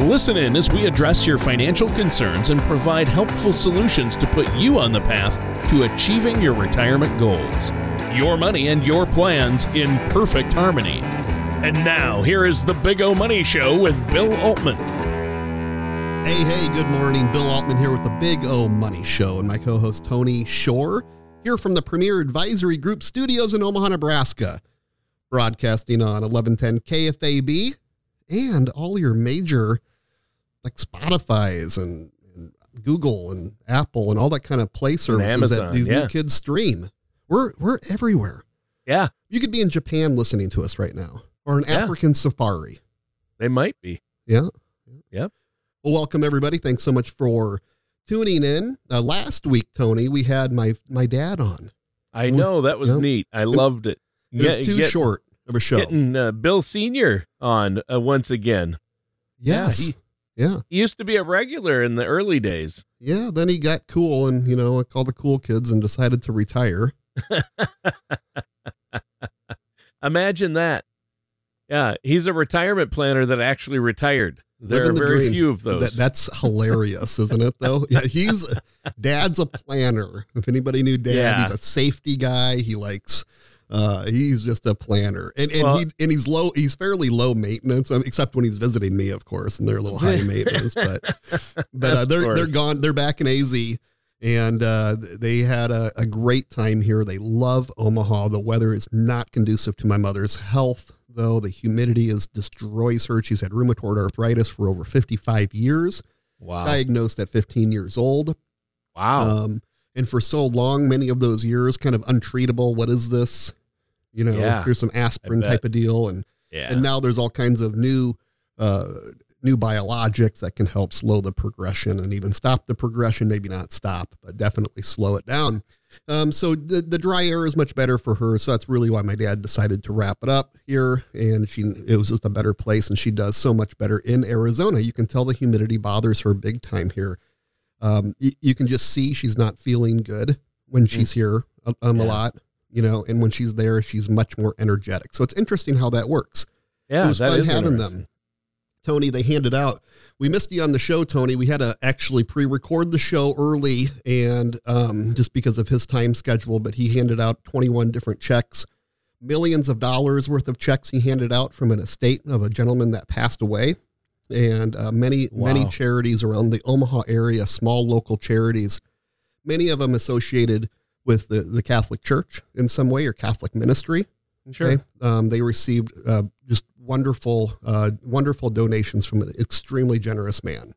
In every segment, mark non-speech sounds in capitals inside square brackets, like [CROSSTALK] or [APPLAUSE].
Listen in as we address your financial concerns and provide helpful solutions to put you on the path to achieving your retirement goals. Your money and your plans in perfect harmony. And now, here is the Big O Money Show with Bill Altman. Hey, hey, good morning. Bill Altman here with the Big O Money Show and my co host Tony Shore here from the Premier Advisory Group studios in Omaha, Nebraska, broadcasting on 1110 KFAB and all your major like Spotify's and, and Google and Apple and all that kind of play services Amazon, that these yeah. new kids stream. We're we're everywhere. Yeah, You could be in Japan listening to us right now, or an Yeah. African safari. they might be. Yeah. Yep. Well, welcome everybody. Thanks so much for tuning in. Uh, last week, Tony, we had my my dad on. I know that was Yep. neat. I loved it. It was too get- short of a show. Getting uh, Bill Senior on uh, once again. yes. he- Yeah. He used to be a regular in the early days. Yeah. Then he got cool and, you know, like all the cool kids and decided to retire. [LAUGHS] Imagine that. Yeah, he's a retirement planner that actually retired. There Living are the very dream. few of those. That, that's hilarious, isn't it, though? Yeah. He's, [LAUGHS] dad's a planner. If anybody knew dad, Yeah. he's a safety guy. He likes, uh, he's just a planner. And, and Well- he, and he's low, he's fairly low maintenance, um, except when he's visiting me, of course, and they're a little high [LAUGHS] maintenance, but, but uh, they're, they're gone. They're back in AZ. And uh, they had a, a great time here. They love Omaha. The weather is not conducive to my mother's health, though. The humidity is destroys her. She's had rheumatoid arthritis for over 55 years, wow. diagnosed at 15 years old. wow. Um, and for so long, many of those years, kind of untreatable. What is this? You know, Yeah, here's some aspirin type of deal. And yeah. and now there's all kinds of new uh, new biologics that can help slow the progression and even stop the progression maybe not stop but definitely slow it down. Um, so the, the dry air is much better for her so that's really why my dad decided to wrap it up here and she it was just a better place and she does so much better in arizona. You can tell the humidity bothers her big time here. Um, y- you can just see she's not feeling good when she's here um, a lot you know and when she's there she's much more energetic so it's interesting how that works yeah, it was fun having them. Tony, they handed out. We missed you on the show, Tony. We had to actually pre-record the show early, and um, just because of his time schedule, but he handed out 21 different checks, millions of dollars worth of checks. He handed out from an estate of a gentleman that passed away, and uh, many many charities around the Omaha area, small local charities, many of them associated with the the Catholic Church in some way or Catholic ministry. Sure. Um, they received uh, just wonderful, uh, wonderful donations from an extremely generous man,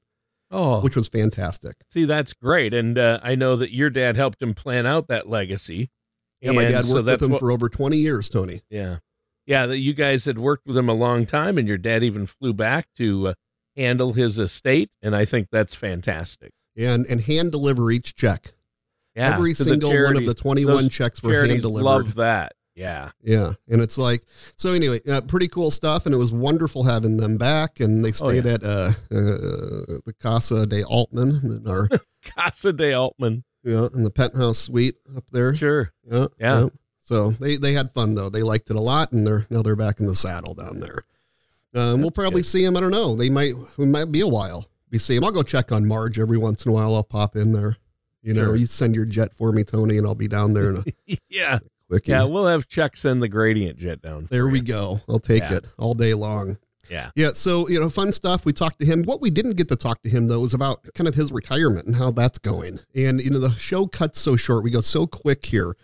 Oh, which was fantastic. see, that's great. And uh, I know that your dad helped him plan out that legacy. Yeah, my dad worked that's with him what- for over 20 years, Tony. Yeah. Yeah, that you guys had worked with him a long time, and your dad even flew back to uh, handle his estate. And I think that's fantastic. And, and hand deliver each check. Yeah. Every single one of the 21 those checks were hand delivered. love that. Yeah. Yeah. And it's like, so anyway, uh, pretty cool stuff. And it was wonderful having them back. And they Oh, stayed yeah. at uh, uh, the Casa de Altman in our, [LAUGHS] Casa de Altman. yeah, in the penthouse suite up there. Sure. Yeah. Yeah. So they, they had fun though. They liked it a lot, and they're now they're back in the saddle down there. Um, we'll probably good. see them. I don't know. They might. We might be a while. We see them. I'll go check on Marge every once in a while. I'll pop in there. You know, Sure. you send your jet for me, Tony, and I'll be down there in a [LAUGHS] yeah. quickie. Yeah. We'll have Chuck send the gradient jet down. there we you. go. I'll take Yeah. it all day long. Yeah. Yeah. So, you know, fun stuff. We talked to him. What we didn't get to talk to him, though, was about kind of his retirement and how that's going. And, you know, the show cuts so short. We go so quick here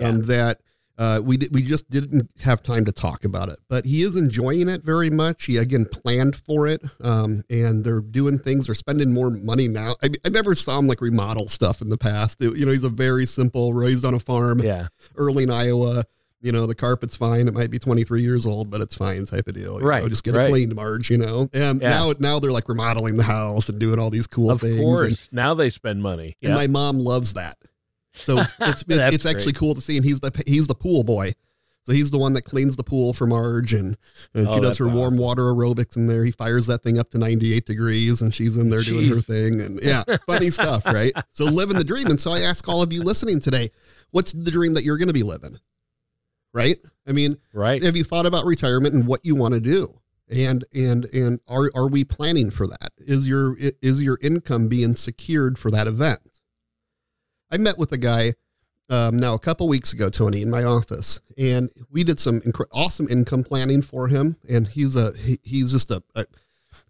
um, that uh, we, we just didn't have time to talk about it. But he is enjoying it very much. He, again, planned for it. Um, and they're doing things. They're spending more money now. I, I never saw him like remodel stuff in the past. It- you know, he's a very simple, raised on a farm Yeah. early in Iowa. You know, the carpet's fine. It might be 23 years old, but it's fine type of deal. you Right, know, just get right. it cleaned, Marge, you know. And Yeah. now now they're like remodeling the house and doing all these cool Of things. And, course. now they spend money. and my mom loves that. So [LAUGHS] it's it's, it's actually cool to see, and he's the he's the pool boy. So he's the one that cleans the pool for Marge, and, and Oh, she does her warm awesome. water aerobics in there. He fires that thing up to 98 degrees, and she's in there doing her thing, and yeah, funny [LAUGHS] stuff, right? So living the dream. And so I ask all of you listening today, what's the dream that you're going to be living? Right? I mean, Right. have you thought about retirement and what you want to do? And and and are are we planning for that? Is your is your income being secured for that event? I met with a guy um, now a couple weeks ago, Tony, in my office, and we did some inc- awesome income planning for him. And he's a he, he's just a, a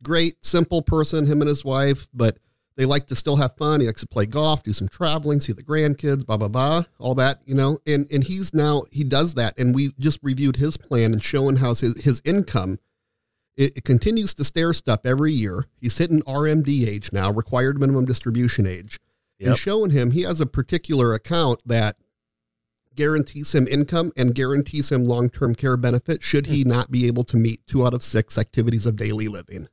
great, simple person. Him and his wife, but they like to still have fun. He likes to play golf, do some traveling, see the grandkids, blah blah blah, all that, you know. And and he's now he does that, and we just reviewed his plan and showing how his his income. It, it continues to stair step every year. He's hitting RMD age now, required minimum distribution age and showing him he has a particular account that guarantees him income and guarantees him long-term care benefit should he hmm. not be able to meet two out of six activities of daily living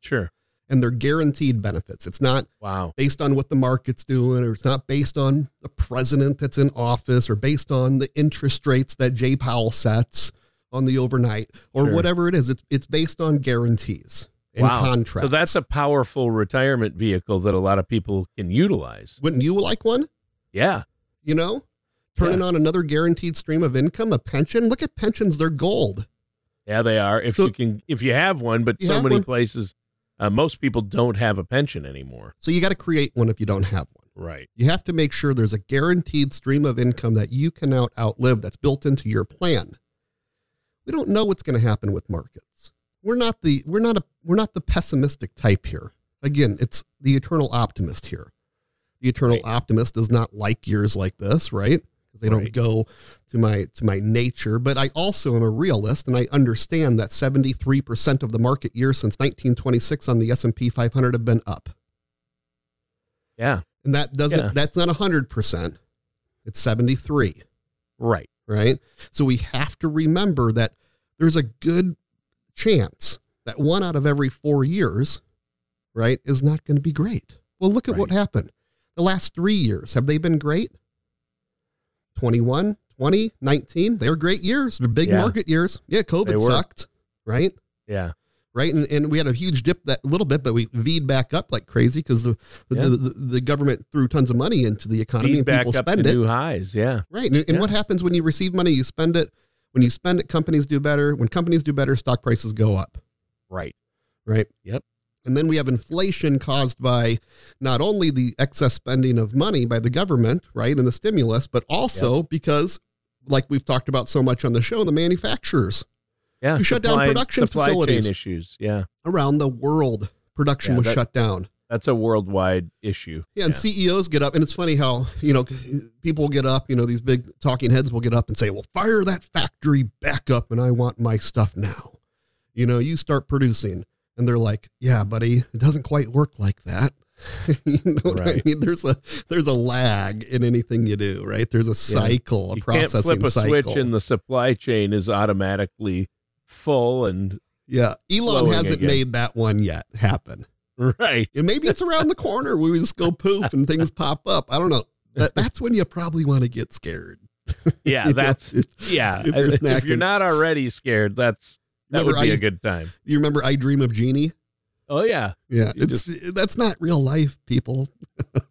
Sure. and they're guaranteed benefits it's not Wow. based on what the market's doing or it's not based on the president that's in office or based on the interest rates that jay powell sets on the overnight or Sure. whatever it is it's, it's based on guarantees and wow. contracts So that's a powerful retirement vehicle that a lot of people can utilize. wouldn't you like one Yeah. you know turning on another guaranteed stream of income a pension look at pensions they're gold Yeah, they are. If So- you can, if you have one, but so many one? places, uh, most people don't have a pension anymore. so you got to create one if you don't have one Right. you have to make sure there's a guaranteed stream of income that you can out outlive that's built into your plan we don't know what's going to happen with markets we're not the we're not a we're not the pessimistic type here. Again it's the eternal optimist here. The eternal Right. optimist does not like years like this right? Because they don't go to my to my nature. But i also am a realist and i understand that 73% of the market years since 1926 on the s&p 500 have been up. Yeah. and that doesn't Yeah. that's not 100% it's 73 Right. right? So we have to remember that there's a good chance that one out of every four years right is not going to be great well look at what happened the last three years have they been great 21 20 19 they're great years they're big Yeah. market years yeah covid sucked right Yeah. right? And, and we had a huge dip that little bit, but we V'd back up like crazy because the, the, Yeah. the the government threw tons of money into the economy and back people spend it, new highs. Yeah. right? And, and Yeah. what happens when you receive money? You spend it. When you spend it, companies do better. When companies do better, stock prices go up, Right. right? Yep. And then we have inflation caused by not only the excess spending of money by the government, right, and the stimulus, but also because, like we've talked about so much on the show, the manufacturers Yeah. You shut down production supply facilities. chain issues. Yeah. around the world, production Yeah, was that- shut down. That's a worldwide issue. Yeah, and CEOs get up, and it's funny how you know people get up. You know, these big talking heads will get up and say, "Well, fire that factory back up, and I want my stuff now." You know, you start producing, and they're like, "Yeah, buddy, it doesn't quite work like that." [LAUGHS] you know what I mean? There's a there's a lag in anything you do, right? There's a cycle, a you can't flip a cycle. switch and the supply chain is automatically full and yeah, Elon hasn't again. made that one yet happen. [LAUGHS] right. And maybe it's around the corner where we just go poof and things pop up. I don't know. That, that's when you probably want to get scared. [LAUGHS] Yeah, You know, that's it- yeah. if you're If, you're not already scared, that's that Remember would be I- a good time. You remember I Dream of Jeannie? Oh yeah, Yeah, You it's that's not real life, people.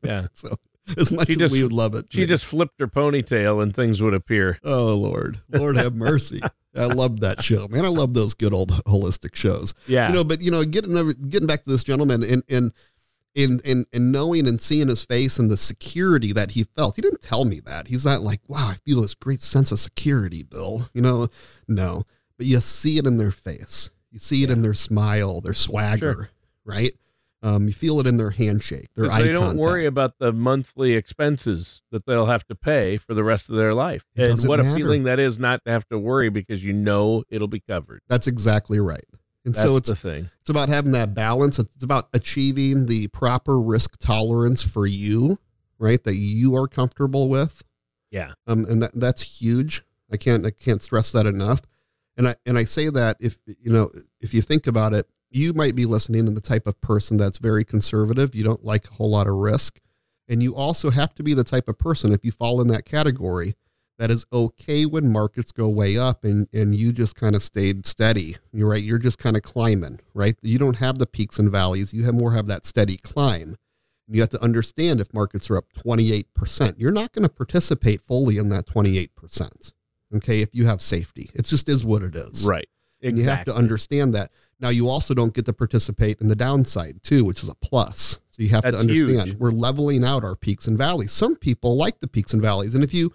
yeah. [LAUGHS] So [LAUGHS] as much She as just- we would love it, She just flipped her ponytail and things would appear. oh Lord, Lord have mercy. [LAUGHS] I love that show, man. I love those good old holistic shows. Yeah, You know, but you know, getting getting back to this gentleman and and and and and knowing and seeing his face and the security that he felt. He didn't tell me that. He's not like, wow, I feel this great sense of security, Bill. You know, no, but you see it in their face. You see it in their smile, their swagger, Sure. right? Um, you feel it in their handshake, their eye they don't contact. worry about the monthly expenses that they'll have to pay for the rest of their life. It and what a feeling that is not to have to worry because you know it'll be covered. That's exactly right. And That's so it's the thing. it's about having that balance. It's about achieving the proper risk tolerance for you, right? That you are comfortable with. Yeah. um, and that, that's huge. I can't I can't stress that enough. And I and I say that if you know if you think about it, you might be listening to the type of person that's very conservative. You don't like a whole lot of risk, And you also have to be the type of person, if you fall in that category, that is okay when markets go way up and, and you just kind of stayed steady. You're right. You're just kind of climbing, right? You don't have the peaks and valleys. You have more have that steady climb. You have to understand if markets are up 28%, you're not going to participate fully in that 28%. Okay. If you have safety, it just is what it is. Right. Exactly. And you have to understand that. Now, you also don't get to participate in the downside too, which is a plus. So you have That's to understand huge. we're leveling out our peaks and valleys. Some people like the peaks and valleys. And if you,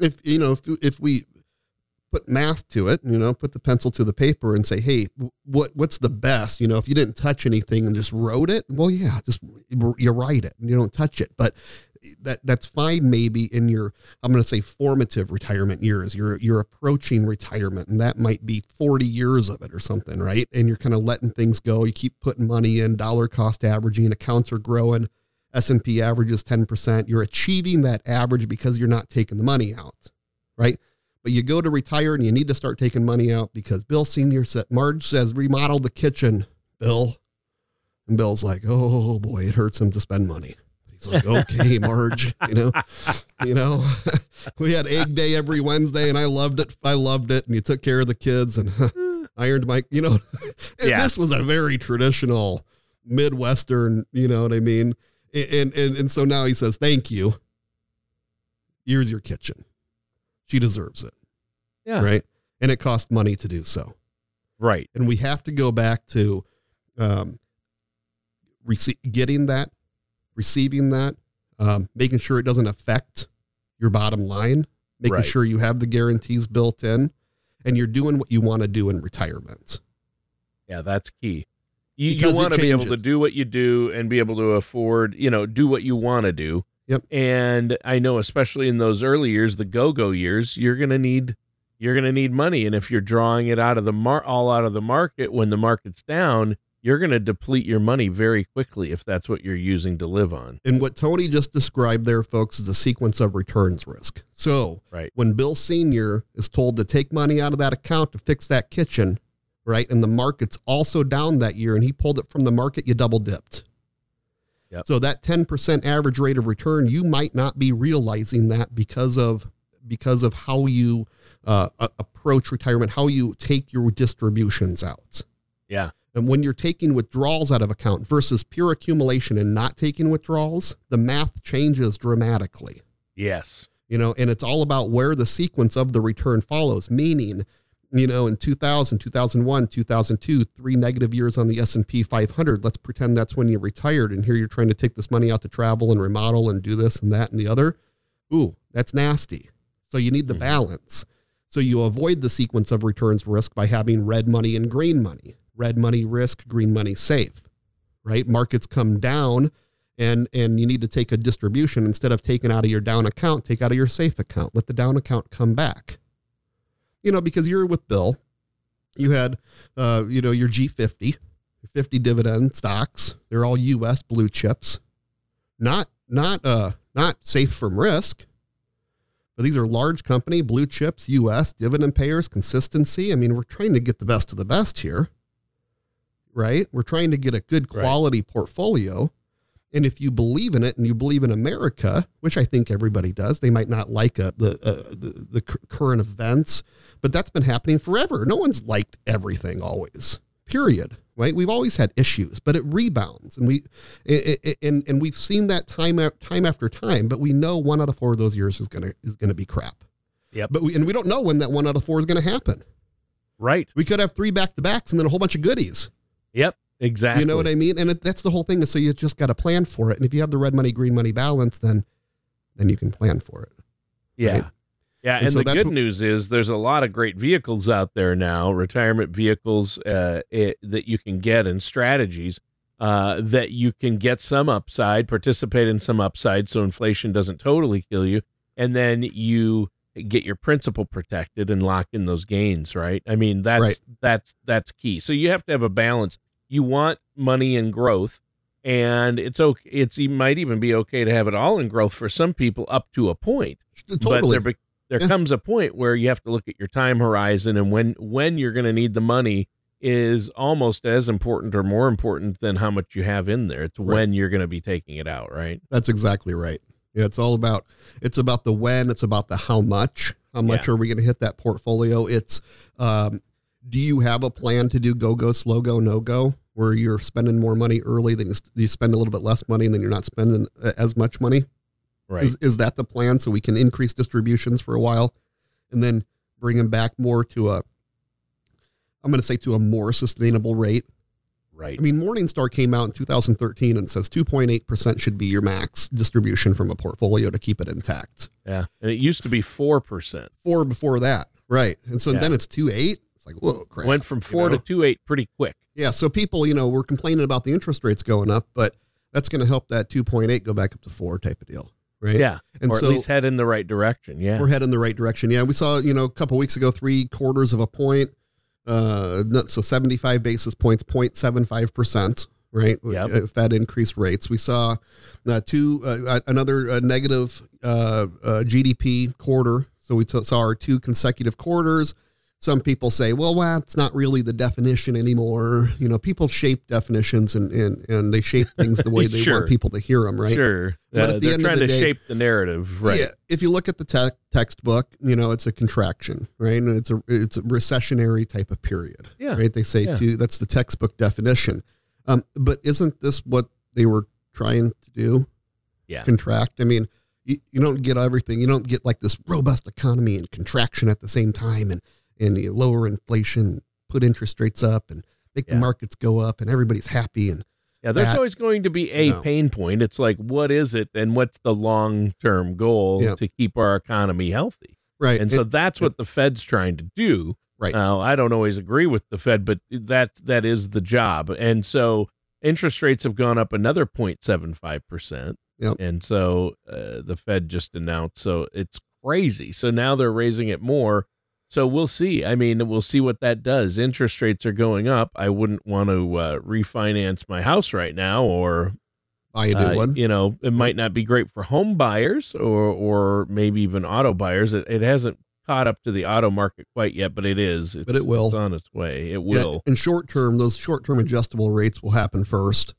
if, you know, if, if we put math to it, you know, put the pencil to the paper and say, hey, what what's the best? You know, if you didn't touch anything and just wrote it, well, yeah, just you write it and you don't touch it. But eh, that that's fine maybe in your I'm going to say formative retirement years. You're you're approaching retirement and that might be 40 years of it or something, right? And you're kind of letting things go. You keep putting money in, dollar cost averaging, accounts are growing. S&P averages 10%. You're achieving that average because you're not taking the money out, right? But you go to retire and you need to start taking money out because Bill Senior said, Marge says, remodel the kitchen, Bill. And Bill's like, oh boy, it hurts him to spend money. He's like, [LAUGHS] okay, Marge, you know, you know, [LAUGHS] we had egg day every Wednesday and I loved it. I loved it. And you took care of the kids and [LAUGHS] ironed my, you know, Yeah. this was a very traditional Midwestern, you know what I mean? And, and, and so now he says, thank you. Here's your kitchen. She deserves it. Yeah. Right. And it costs money to do so. Right. And we have to go back to um, rece- getting that, receiving that, um, making sure it doesn't affect your bottom line, making Right. sure you have the guarantees built in, and you're doing what you want to do in retirement. Yeah, that's key. You, you want to be able to do what you do and be able to afford, you know, do what you want to do. Yep. And I know, especially in those early years, the go-go years, you're gonna need you're gonna need money, and if you're drawing it out of the mar- all out of the market when the market's down, you're gonna deplete your money very quickly if that's what you're using to live on. And what Tony just described there, folks, is a sequence of returns risk. So Right. when Bill Sr. is told to take money out of that account to fix that kitchen, right? And the market's also down that year and he pulled it from the market, you double dipped. Yep. So that 10% average rate of return, you might not be realizing that because of because of how you uh, approach retirement, how you take your distributions out. Yeah. And when you're taking withdrawals out of account versus pure accumulation and not taking withdrawals, the math changes dramatically. Yes. You know, and it's all about where the sequence of the return follows, meaning, you know, in 2000, 2001, 2002, three negative years on the S&P 500, let's pretend that's when you retired and here you're trying to take this money out to travel and remodel and do this and that and the other. Ooh, that's nasty. So you need the Mhm. balance. So you avoid the sequence of returns risk by having red money and green money. Red money risk, green money safe. Right? Markets come down and and you need to take a distribution instead of taking out of your down account, take out of your safe account. Let the down account come back. You know, because you're with Bill, you had uh, you know, your G50, 50 dividend stocks. They're all US blue chips. Not not uh not safe from risk. But these are large company, blue chips, US, dividend payers, consistency. I mean, we're trying to get the best of the best here. Right? We're trying to get a good Right. quality portfolio. And if you believe in it and you believe in America, which I think everybody does, they might not like uh, the, uh, the the current events, but that's been happening forever. No one's liked everything always. Period. Right? We've always had issues, but it rebounds, and we and and we've seen that time time after time. But we know one out of four of those years is gonna is gonna be crap. Yep. But we and we don't know when that one out of four is gonna happen. Right. We could have three back to backs and then a whole bunch of goodies. Yep. Exactly. You know what I mean? And it, that's the whole thing. Is so you just got to plan for it. And if you have the red money, green money balance, then then you can plan for it. Yeah. Right? Yeah, And and, so the good what- news is there's a lot of great vehicles out there now, retirement vehicles uh, it, that you can get and strategies uh, that you can get some upside, participate in some upside, so inflation doesn't totally kill you, and then you get your principal protected and lock in those gains. Right? I mean, that's Right. that's that's key. So you have to have a balance. You want money and growth, and it's okay. It's it might even be okay to have it all in growth for some people up to a point but there, there Yeah. comes a point where you have to look at your time horizon and when when you're going to need the money is almost as important or more important than how much you have in there. It's Right. when you're going to be taking it out, right? That's exactly right. Yeah, it's all about it's about the when, it's about the how much. How much Yeah. are we going to hit that portfolio? It's um, do you have a plan to do go go slow go no go where you're spending more money early than you, spend a little bit less money and then you're not spending uh, as much money? Right. Is, is that the plan so we can increase distributions for a while and then bring them back more to a I'm going to say to a more sustainable rate? right. I mean, Morningstar came out in 2013 and says 2.8% should be your max distribution from a portfolio to keep it intact. yeah. And it used to be 4%. Four before that. Right. And so Yeah. then it's 2.8. Like, whoa, crap. Went from you 4 know? to 2.8 pretty quick. Yeah. So people, you know, we're complaining about the interest rates going up, but that's going to help that 2.8 go back up to four type of deal. Right. Yeah. And or so at least head in the right direction. Yeah. we're heading in the right direction. Yeah. We saw, you know, a couple weeks ago, three quarters of a point. Uh, so 75 basis points, 0.75%. Right. Yep. Uh, Fed increased rates. We saw uh, two, uh, another uh, negative uh, uh, GDP quarter. So we t- saw our two consecutive quarters. Some people say, well, well, it's not really the definition anymore. You know, people shape definitions and, and, and they shape things the way [LAUGHS] they Sure. want people to hear them, right? Sure. But Uh, at the they're end of trying the to day- shape the narrative. Right. Yeah, if you look at the te- textbook, you know it's a contraction, right? And it's a it's a recessionary type of period, Yeah. right? They say Yeah. that's the textbook definition. Um, but isn't this what they were trying to do? Yeah. contract. I mean, you, you don't get everything. You don't get like this robust economy and contraction at the same time, and and you lower inflation, put interest rates up, and make Yeah. the markets go up, and everybody's happy. And Yeah, there's that- always going to be a No. pain point. It's like, what is it, and what's the long term goal Yeah. to keep our economy healthy? right, And so that's what the Fed's trying to do. Right. Now, I don't always agree with the Fed, but that that is the job. And so interest rates have gone up another 0.75 percent. Yep. And so uh, the Fed just announced. So it's crazy. So now they're raising it more. So we'll see. I mean, we'll see what that does. Interest rates are going up. I wouldn't want to uh, refinance my house right now, or buy a new uh, one. you know, it might not be great for home buyers or or maybe even auto buyers. It, it hasn't caught up to the auto market quite yet, but it is. It's, But it will. It's on its way. It Yeah, will. in short term, those short term adjustable rates will happen first.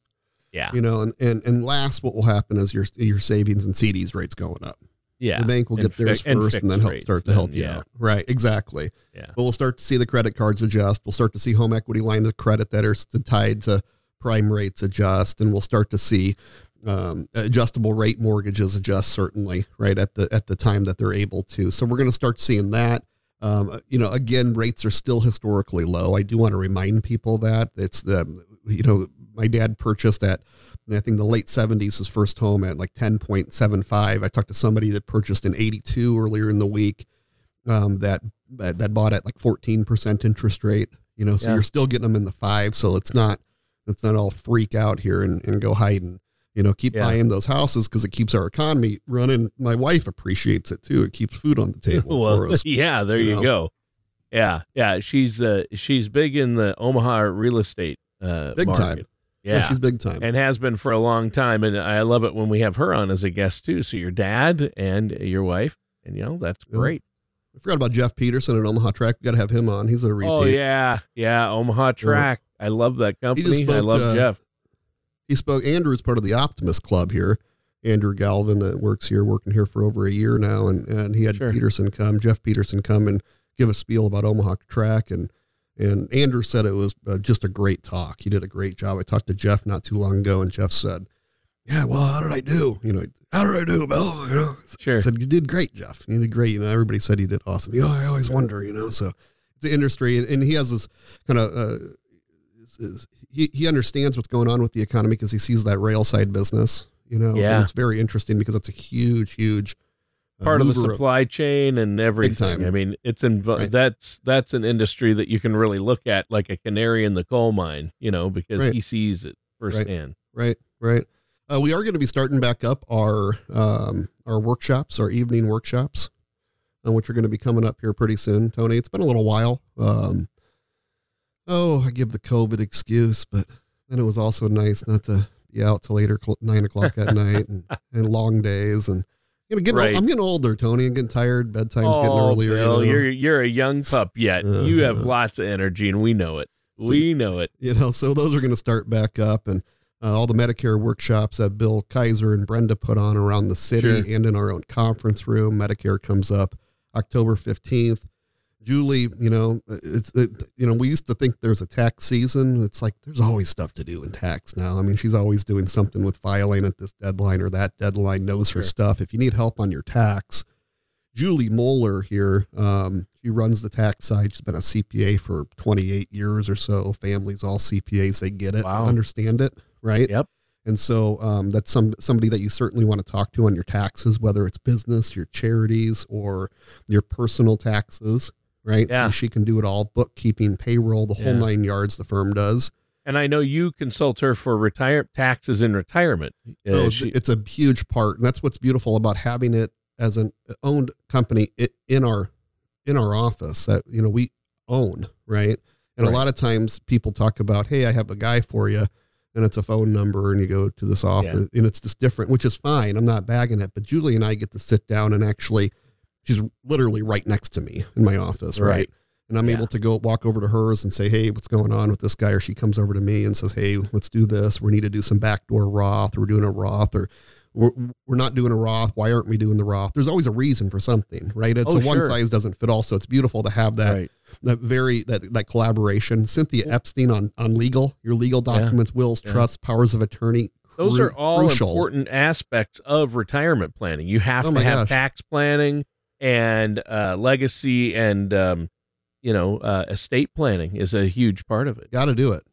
Yeah. You know, and, and and last, what will happen is your your savings and CDs rates going up. Yeah. the bank will get theirs fi- and first, and then help start to then, help you yeah. out. Right, exactly. Yeah. But we'll start to see the credit cards adjust. We'll start to see home equity lines of credit that are tied to prime rates adjust, and we'll start to see um, adjustable rate mortgages adjust certainly right at the at the time that they're able to. So we're going to start seeing that. Um, you know, again, rates are still historically low. I do want to remind people that it's the you know my dad purchased at I think the late 70s his first home at like 10.75. I talked to somebody that purchased in 82 earlier in the week um, that, that that bought at like 14% interest rate. You know, so Yeah. you're still getting them in the five. So it's not it's not all freak out here and, and go hide and you know keep Yeah. buying those houses because it keeps our economy running. My wife appreciates it too. It keeps food on the table [LAUGHS] for well, us. [LAUGHS] yeah, there you you, know. go. Yeah, yeah, she's uh she's big in the Omaha real estate uh Big market. time. Yeah. she's big time. and has been for a long time and I love it when we have her on as a guest too. So your dad and your wife and you know, that's Yeah. great. I forgot about Jeff Peterson at Omaha Track. We got to have him on. He's a repeat. Oh yeah. Yeah, Omaha Track. I love that company. spoke, I love uh, Jeff. he spoke andrew's part of the optimist club here andrew galvin that works here working here for over a year now and, and he had Sure. peterson come jeff peterson come and give a spiel about omaha track and and andrew said it was uh, just a great talk he did a great job i talked to jeff not too long ago and jeff said yeah well how did i do you know how did i do bill you know Sure. I said you did great jeff you did great you know everybody said he did awesome you know i always wonder you know so it's the industry and, and he has this kind of uh, is- he, he understands what's going on with the economy because he sees that rail side business, you know. and Yeah. it's very interesting because it's a huge, huge Part of the supply chain and everything. I mean, it's in Right. that's that's an industry that you can really look at like a canary in the coal mine, you know, because Right. he sees it firsthand. right, right. Uh, we are going to be starting back up our um, our workshops, our evening workshops, uh, which are going to be coming up here pretty soon. Tony, it's been a little while. Um, oh, I give the COVID excuse, but then it was also nice not to be out till eight or cl- nine o'clock at [LAUGHS] night and, and long days and. You know, getting, Right. I'm getting older, Tony. I'm getting tired. Bedtime's getting Oh, earlier. Bill, you know? you're you're a young pup yet. You have Uh-huh. lots of energy, and we know it. we know it. You know, so those are going to start back up, and uh, all the Medicare workshops that Bill Kaiser and Brenda put on around the city Sure. and in our own conference room. Medicare comes up October fifteenth. Julie, you know, it's it, you know we used to think there's a tax season. It's like there's always stuff to do in tax now. I mean, she's always doing something with filing at this deadline or that deadline. Knows her Sure. stuff. If you need help on your tax, Julie Moeller here, um, she runs the tax side. She's been a CPA for 28 years or so. Families, all CPAs, they get it, Wow. understand it, right? Yep. And so um, that's some somebody that you certainly want to talk to on your taxes, whether it's business, your charities, or your personal taxes, right? Yeah. So she can do it all: bookkeeping, payroll, the whole Yeah. nine yards. The firm does. And I know you consult her for retire taxes in retirement. Uh, Oh, it's- she- it's a huge part, and that's what's beautiful about having it as an owned company in our in our office that you know we own, right? And Right. a lot of times people talk about, "Hey, I have a guy for you," and it's a phone number, and you go to this office, and it's just different, which is fine. I'm not bagging it, but Julie and I get to sit down and actually, she's literally right next to me in my office, right? Right. And I'm Yeah. able to go walk over to hers and say, "Hey, what's going on with this guy?" Or she comes over to me and says, "Hey, let's do this. We need to do some backdoor Roth. We're doing a Roth, or we're, we're not doing a Roth. Why aren't we doing the Roth?" There's always a reason for something, right? It's Oh, a one sure. size doesn't fit all. So it's beautiful to have that right. that very that that collaboration. Cynthia Epstein on on legal, your legal Yeah. documents, wills, Yeah. trusts, powers of attorney. Those are all crucial. important aspects of retirement planning. You have Oh to have gosh. tax planning and uh, legacy and um, you know uh, estate planning is a huge part of it. Got to do it.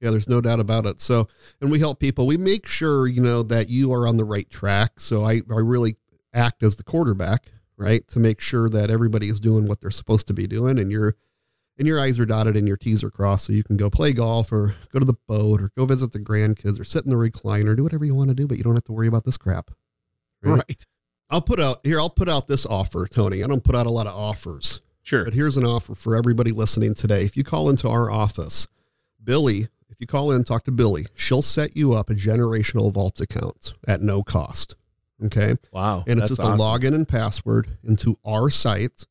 Yeah, there's no doubt about it. So, and we help people. We make sure, you know, that you are on the right track. So I, I really act as the quarterback, right? To make sure that everybody is doing what they're supposed to be doing and your and your I's are dotted and your T's are crossed so you can go play golf or go to the boat or go visit the grandkids or sit in the recliner, do whatever you want to do, but you don't have to worry about this crap. Right. I'll put out here, I'll put out this offer, Tony. I don't put out a lot of offers. Sure. But here's an offer for everybody listening today. If you call into our office, Billy, if you call in talk to Billy, she'll set you up a generational vault account at no cost. Okay. Wow. And it's just awesome. a login and password into our site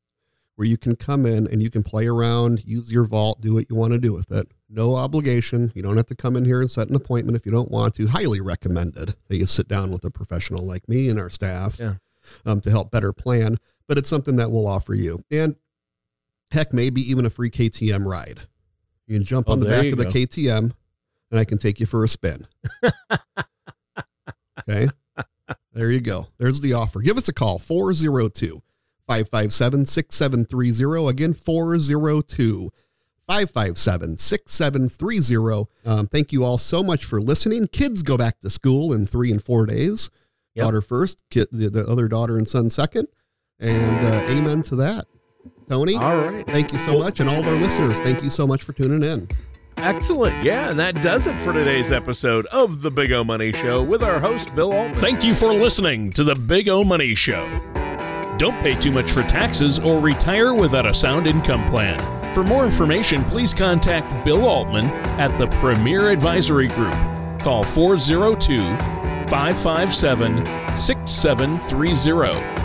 where you can come in and you can play around, use your vault, do what you want to do with it. No obligation. You don't have to come in here and set an appointment if you don't want to. Highly recommended that you sit down with a professional like me and our staff Yeah. Um, to help better plan. But it's something that we'll offer you. And heck, maybe even a free KTM ride. You can jump Oh, on the back of the go. KTM and I can take you for a spin. [LAUGHS] okay. There you go. There's the offer. Give us a call 402 557 6730. Again, 402 557 6730. Um, Thank you all so much for listening. Kids go back to school in three and four days. Yep. Daughter first, kid, the, the other daughter and son second. And uh, amen to that. Tony, All right. thank you so much. And all of our listeners, thank you so much for tuning in. Excellent. Yeah, and that does it for today's episode of the Big O Money Show with our host Bill Altman. Thank you for listening to the Big O Money Show. Don't pay too much for taxes or retire without a sound income plan. For more information, please contact Bill Altman at the Premier Advisory Group. Call 402 557 6730